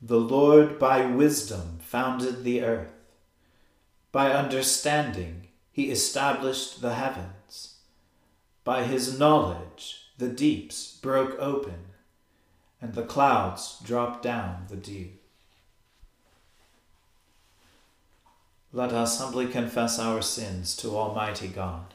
The Lord by wisdom founded the earth. By understanding he established the heavens. By his knowledge the deeps broke open, and the clouds dropped down the dew. Let us humbly confess our sins to Almighty God.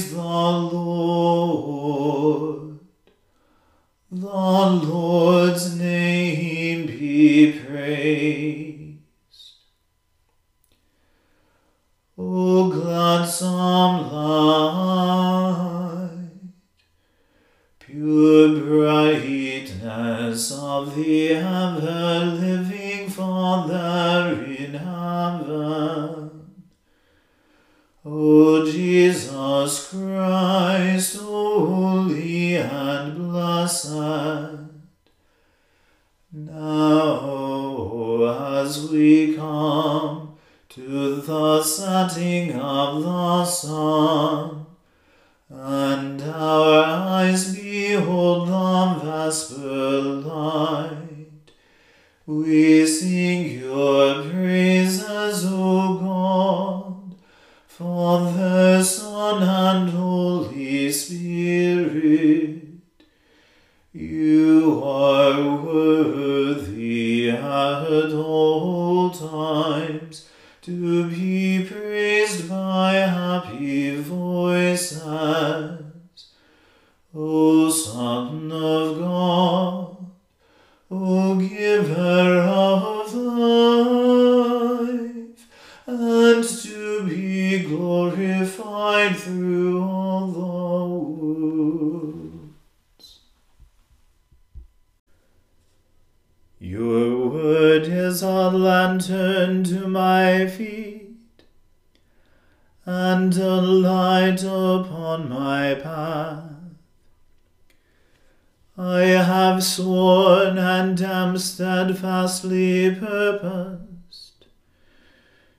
The Lord's vesper light, we sing your praises, O God Father, Son, and Holy Spirit, you are worthy at all times to be sworn and am steadfastly purposed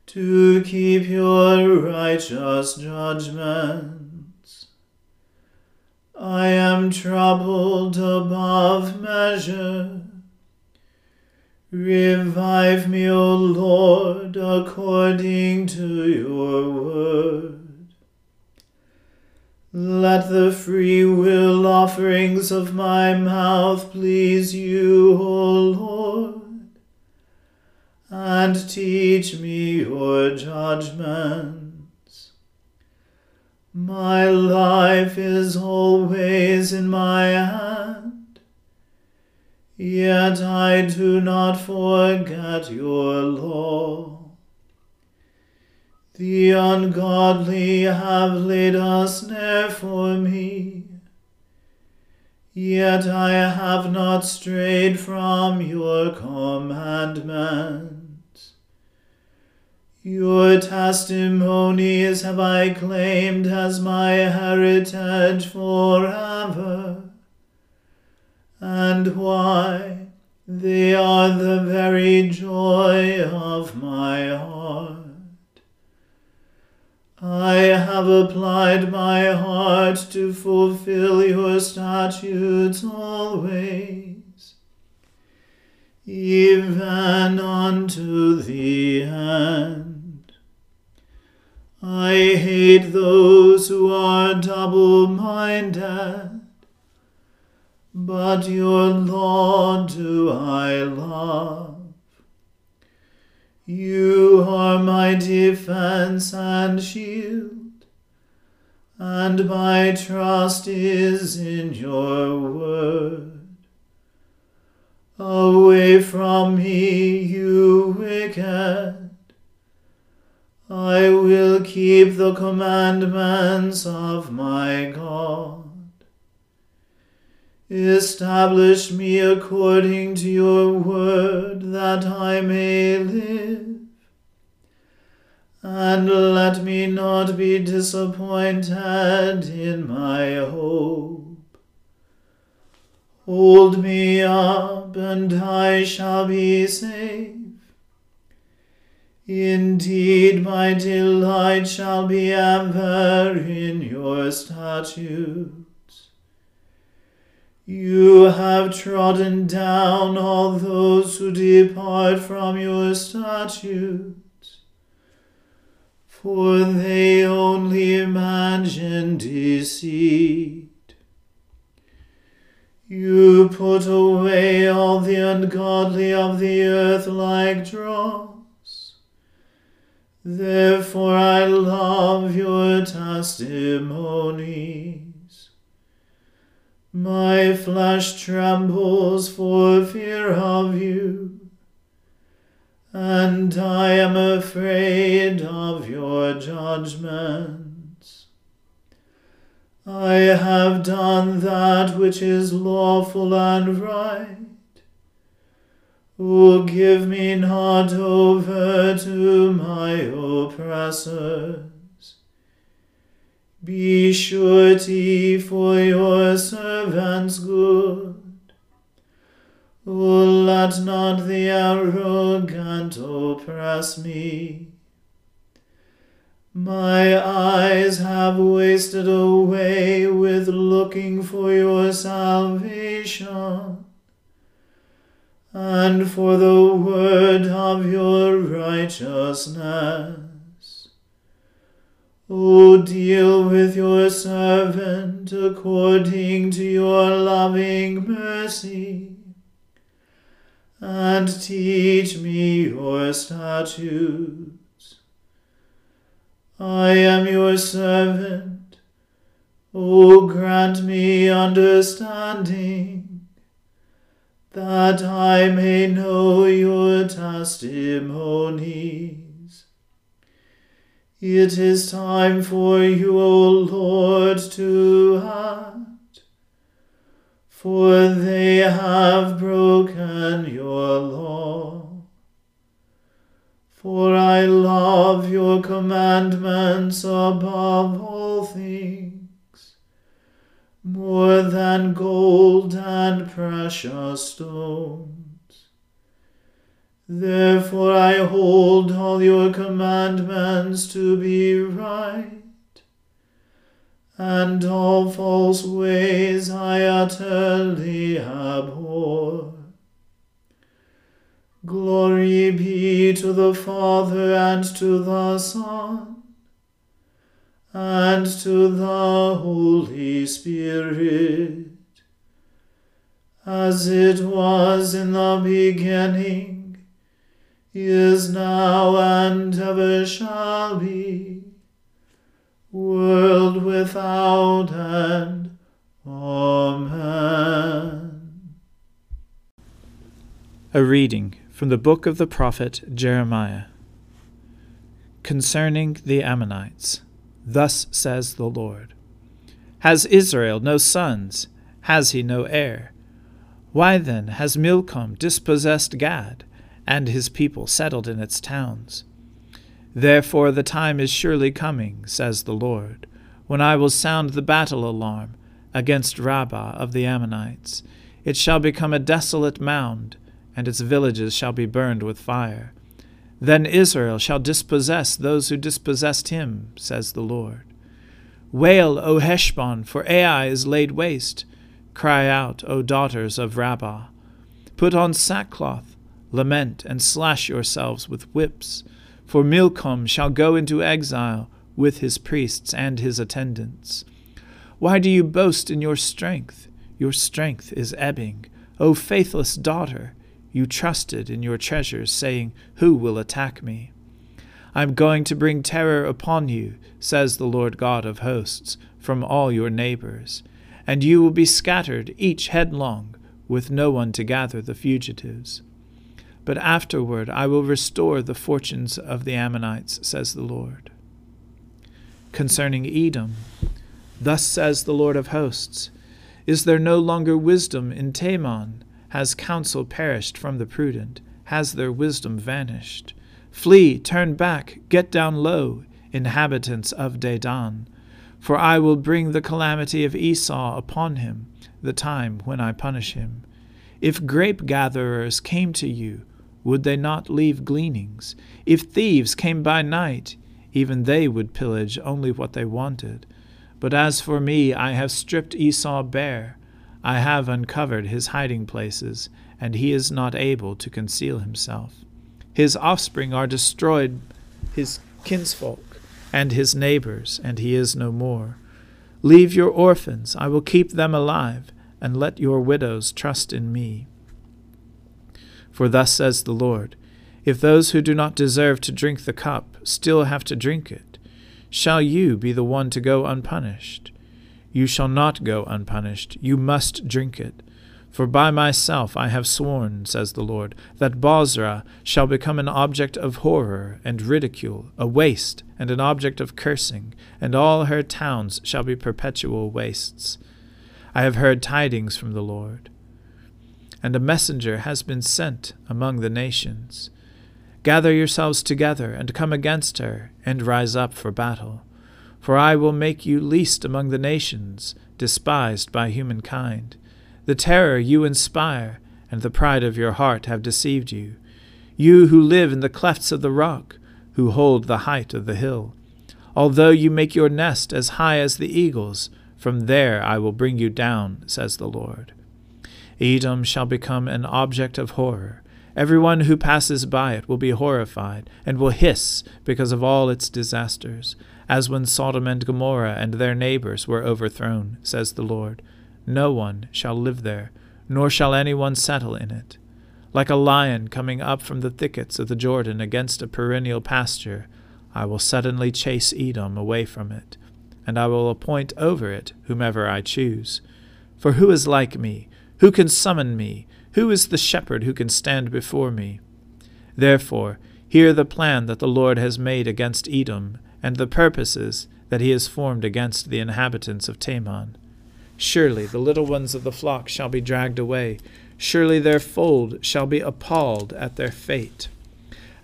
to keep your righteous judgments. I am troubled above measure. Revive me, O Lord, according to your word. Let the free will offerings of my mouth please you, O Lord, and teach me your judgments. My life is always in my hand, yet I do not forget your law. The ungodly have laid a snare for me, yet I have not strayed from your commandments. Your testimonies have I claimed as my heritage forever. And why? They are the very joy of my heart. I have applied my heart to fulfill your statutes always, even unto the end. I hate those who are double minded, but your law do I love. You are my defense and shield, and my trust is in your word. Away from me, you wicked. I will keep the commandments of my God. Establish me according to your word, that I may live. And let me not be disappointed in my hope. Hold me up, and I shall be safe. Indeed, my delight shall be ever in your statutes. You have trodden down all those who depart from your statutes, for they only imagine deceit. You put away all the ungodly of the earth like dross. Therefore I love your testimony. My flesh trembles for fear of you, and I am afraid of your judgments. I have done that which is lawful and right. O give me not over to my oppressor be surety for your servants good. O let not the arrogant oppress me. My eyes have wasted away with looking for your salvation, and for the word of your righteousness. O deal with your servant according to your loving mercy, and teach me your statutes. I am your servant. O grant me understanding, that I may know your testimony. It is time for you, O Lord, to act, for they have broken your law. For I love your commandments above all things, more than gold and precious stones. Therefore I hold all your commandments to be right, and all false ways I utterly abhor. Glory be to the Father and to the Son and to the Holy Spirit, as it was in the beginning, is now, and ever shall be, world without end. Amen. A reading from the book of the prophet Jeremiah concerning the Ammonites. Thus says the Lord Has Israel no sons? Has he no heir? Why then has Milcom dispossessed Gad, and his people settled in its towns? Therefore the time is surely coming, says the Lord, when I will sound the battle alarm against Rabbah of the Ammonites. It shall become a desolate mound, and its villages shall be burned with fire. Then Israel shall dispossess those who dispossessed him, says the Lord. Wail, O Heshbon, for Ai is laid waste. Cry out, O daughters of Rabbah. Put on sackcloth, lament, and slash yourselves with whips. For Milcom shall go into exile with his priests and his attendants. Why do you boast in your strength? Your strength is ebbing. O faithless daughter, you trusted in your treasures, saying, Who will attack me? I am going to bring terror upon you, says the Lord God of hosts, from all your neighbors, and you will be scattered, each headlong, with no one to gather the fugitives. But afterward I will restore the fortunes of the Ammonites, says the Lord. Concerning Edom, thus says the Lord of hosts Is there no longer wisdom in Teman? Has counsel perished from the prudent? Has their wisdom vanished? Flee, turn back, get down low, inhabitants of Dedan. For I will bring the calamity of Esau upon him, the time when I punish him. If grape gatherers came to you, would they not leave gleanings? If thieves came by night, even they would pillage only what they wanted. But as for me, I have stripped Esau bare. I have uncovered his hiding places, and he is not able to conceal himself. His offspring are destroyed, his kinsfolk, and his neighbors, and he is no more. Leave your orphans, I will keep them alive, and let your widows trust in me. For thus says the Lord If those who do not deserve to drink the cup still have to drink it, shall you be the one to go unpunished? You shall not go unpunished. You must drink it. For by myself I have sworn, says the Lord, that Bozrah shall become an object of horror and ridicule, a waste, and an object of cursing, and all her towns shall be perpetual wastes. I have heard tidings from the Lord. And a messenger has been sent among the nations. Gather yourselves together, and come against her, and rise up for battle. For I will make you least among the nations, despised by humankind. The terror you inspire and the pride of your heart have deceived you. You who live in the clefts of the rock, who hold the height of the hill. Although you make your nest as high as the eagles, from there I will bring you down, says the Lord. Edom shall become an object of horror. Everyone who passes by it will be horrified, and will hiss because of all its disasters as when Sodom and Gomorrah and their neighbors were overthrown, says the Lord. No one shall live there, nor shall any one settle in it. Like a lion coming up from the thickets of the Jordan against a perennial pasture, I will suddenly chase Edom away from it, and I will appoint over it whomever I choose. For who is like me? Who can summon me? Who is the shepherd who can stand before me? Therefore, hear the plan that the Lord has made against Edom and the purposes that he has formed against the inhabitants of Teman. Surely the little ones of the flock shall be dragged away. Surely their fold shall be appalled at their fate.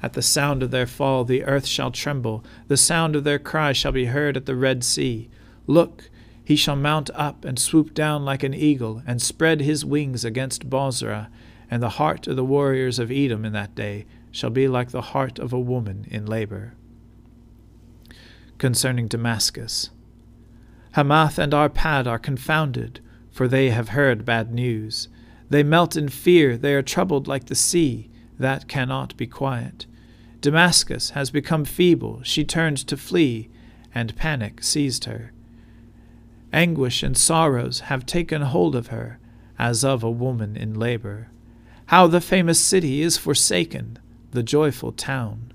At the sound of their fall the earth shall tremble. The sound of their cry shall be heard at the Red Sea. Look, He shall mount up and swoop down like an eagle, and spread his wings against Bozrah, and the heart of the warriors of Edom in that day shall be like the heart of a woman in labor. Concerning Damascus Hamath and Arpad are confounded, for they have heard bad news. They melt in fear, they are troubled like the sea, that cannot be quiet. Damascus has become feeble, she turned to flee, and panic seized her. Anguish and sorrows have taken hold of her, as of a woman in labor. How the famous city is forsaken, the joyful town.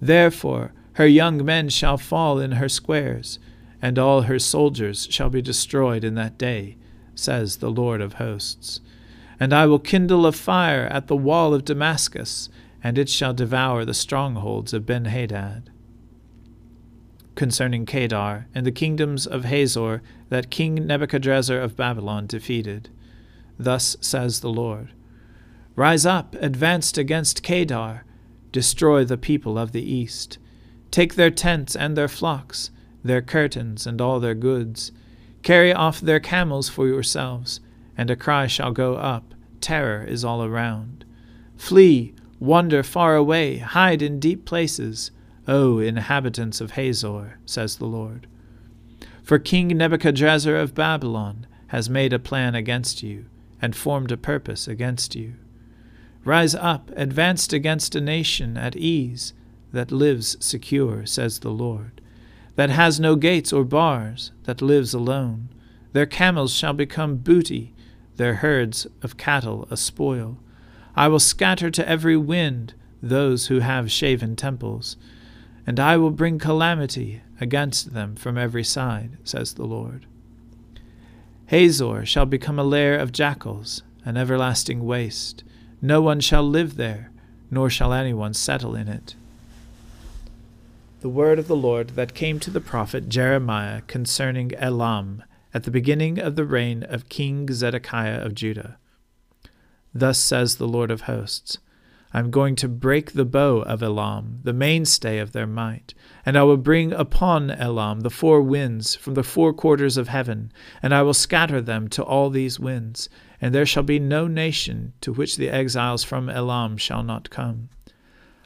Therefore her young men shall fall in her squares, and all her soldiers shall be destroyed in that day, says the Lord of hosts. And I will kindle a fire at the wall of Damascus, and it shall devour the strongholds of Benhadad concerning Kedar and the kingdoms of Hazor that King Nebuchadrezzar of Babylon defeated. Thus says the Lord Rise up, advance against Kedar, destroy the people of the east. Take their tents and their flocks, their curtains and all their goods. Carry off their camels for yourselves, and a cry shall go up Terror is all around. Flee, wander far away, hide in deep places O inhabitants of Hazor, says the Lord. For King Nebuchadrezzar of Babylon has made a plan against you, and formed a purpose against you. Rise up, advanced against a nation at ease, that lives secure, says the Lord, that has no gates or bars, that lives alone. Their camels shall become booty, their herds of cattle a spoil. I will scatter to every wind those who have shaven temples and I will bring calamity against them from every side, says the Lord. Hazor shall become a lair of jackals, an everlasting waste. No one shall live there, nor shall anyone settle in it. The word of the Lord that came to the prophet Jeremiah concerning Elam at the beginning of the reign of King Zedekiah of Judah. Thus says the Lord of hosts I am going to break the bow of Elam, the mainstay of their might. And I will bring upon Elam the four winds from the four quarters of heaven, and I will scatter them to all these winds. And there shall be no nation to which the exiles from Elam shall not come.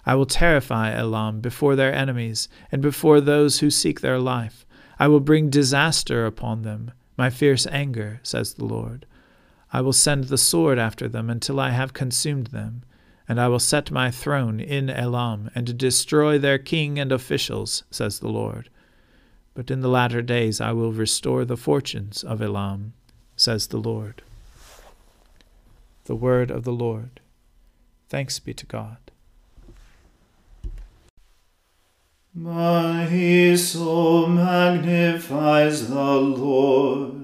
I will terrify Elam before their enemies, and before those who seek their life. I will bring disaster upon them, my fierce anger, says the Lord. I will send the sword after them until I have consumed them and I will set my throne in Elam, and destroy their king and officials, says the Lord. But in the latter days I will restore the fortunes of Elam, says the Lord. The word of the Lord. Thanks be to God. My soul magnifies the Lord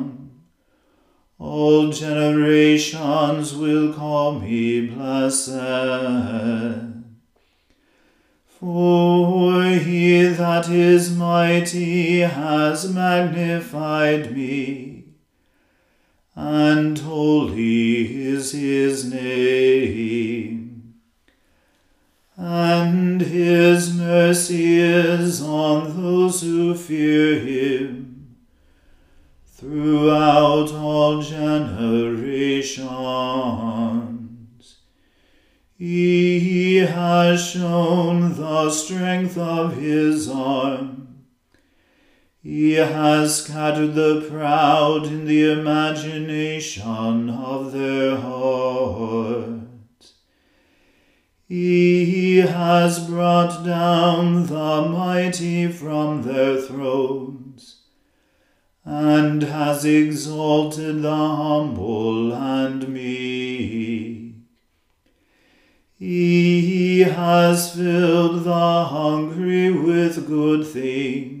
all generations will call me blessed. For he that is mighty has magnified me, and holy is his name. Has scattered the proud in the imagination of their hearts. He has brought down the mighty from their thrones and has exalted the humble and meek. He has filled the hungry with good things,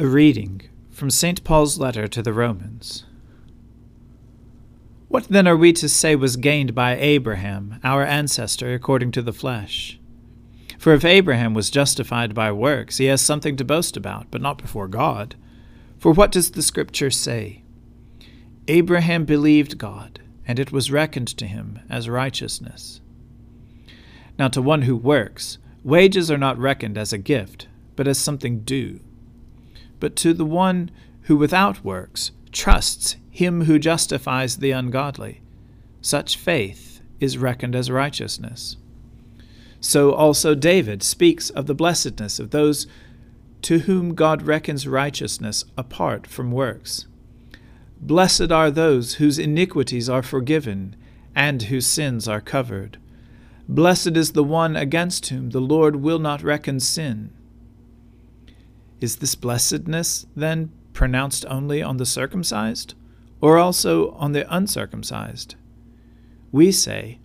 A reading from St. Paul's letter to the Romans. What then are we to say was gained by Abraham, our ancestor, according to the flesh? For if Abraham was justified by works, he has something to boast about, but not before God. For what does the Scripture say? Abraham believed God, and it was reckoned to him as righteousness. Now, to one who works, wages are not reckoned as a gift, but as something due. But to the one who without works trusts him who justifies the ungodly. Such faith is reckoned as righteousness. So also David speaks of the blessedness of those to whom God reckons righteousness apart from works. Blessed are those whose iniquities are forgiven and whose sins are covered. Blessed is the one against whom the Lord will not reckon sin. Is this blessedness, then, pronounced only on the circumcised? or also on the uncircumcised? We say,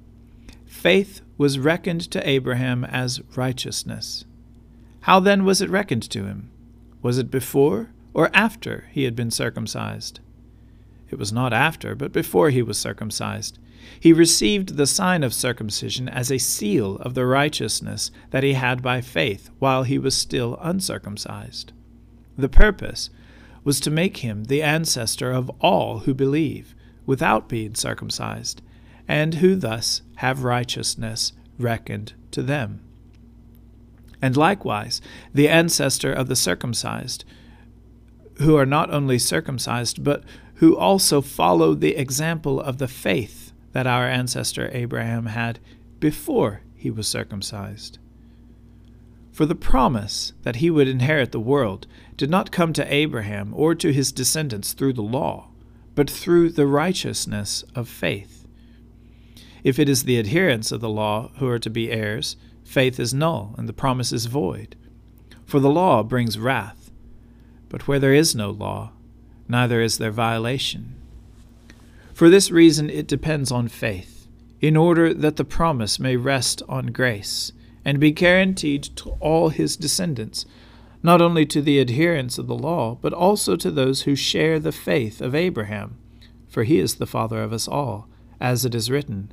Faith was reckoned to Abraham as righteousness. How then was it reckoned to him? Was it before or after he had been circumcised? It was not after, but before he was circumcised. He received the sign of circumcision as a seal of the righteousness that he had by faith while he was still uncircumcised. The purpose was to make him the ancestor of all who believe, without being circumcised, and who thus have righteousness reckoned to them. And likewise, the ancestor of the circumcised, who are not only circumcised, but who also follow the example of the faith that our ancestor Abraham had before he was circumcised. For the promise that he would inherit the world did not come to Abraham or to his descendants through the law, but through the righteousness of faith. If it is the adherents of the law who are to be heirs, faith is null and the promise is void. For the law brings wrath, but where there is no law, neither is there violation. For this reason it depends on faith, in order that the promise may rest on grace and be guaranteed to all his descendants, not only to the adherents of the law, but also to those who share the faith of Abraham, for he is the father of us all, as it is written,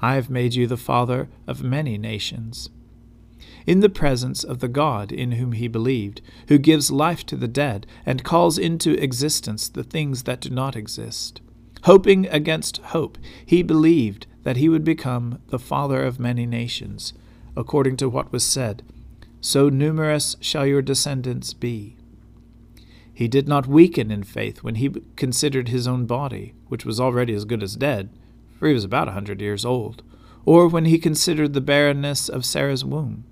I have made you the father of many nations. In the presence of the God in whom he believed, who gives life to the dead, and calls into existence the things that do not exist. Hoping against hope, he believed that he would become the father of many nations according to what was said, So numerous shall your descendants be. He did not weaken in faith when he considered his own body, which was already as good as dead, for he was about a hundred years old, or when he considered the barrenness of Sarah's womb.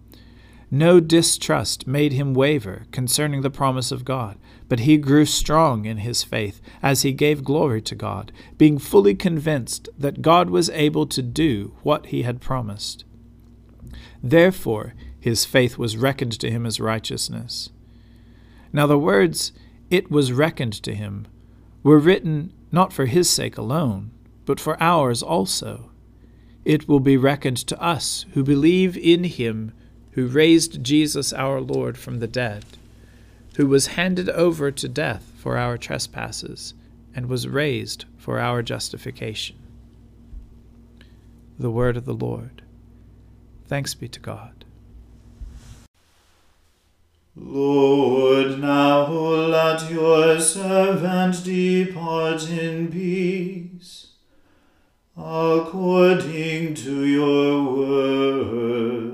No distrust made him waver concerning the promise of God, but he grew strong in his faith as he gave glory to God, being fully convinced that God was able to do what he had promised. Therefore, his faith was reckoned to him as righteousness. Now, the words, it was reckoned to him, were written not for his sake alone, but for ours also. It will be reckoned to us who believe in him who raised Jesus our Lord from the dead, who was handed over to death for our trespasses, and was raised for our justification. The word of the Lord. Thanks be to God. Lord, now let your servant depart in peace, according to your word.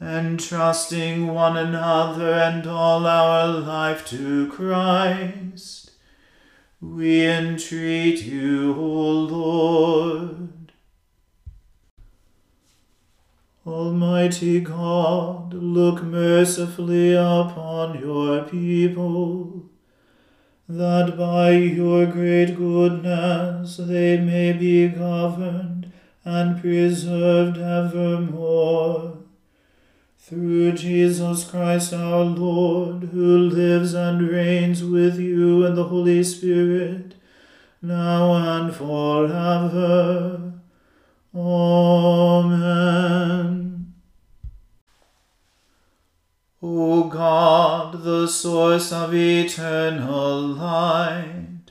entrusting one another and all our life to Christ, we entreat you, O Lord. Almighty God, look mercifully upon your people that by your great goodness they may be governed and preserved evermore. Through Jesus Christ our Lord, who lives and reigns with you in the Holy Spirit, now and forever. Amen. O God, the source of eternal light,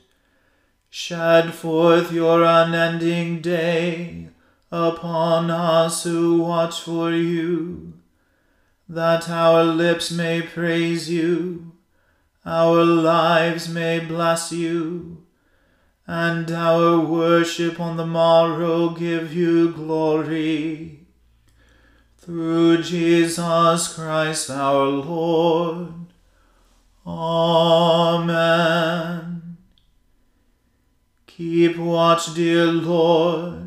shed forth your unending day upon us who watch for you, that our lips may praise you our lives may bless you, and our worship on the morrow give you glory. Through Jesus Christ our Lord. Amen. Keep watch, dear Lord,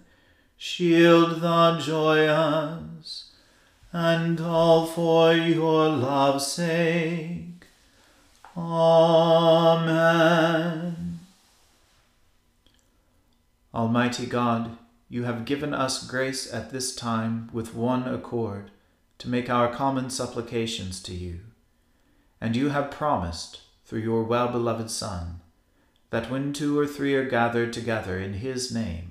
Shield the joyous. And all for your love's sake. Amen. Almighty God, you have given us grace at this time with one accord to make our common supplications to you. And you have promised, through your well beloved Son, that when two or three are gathered together in his name,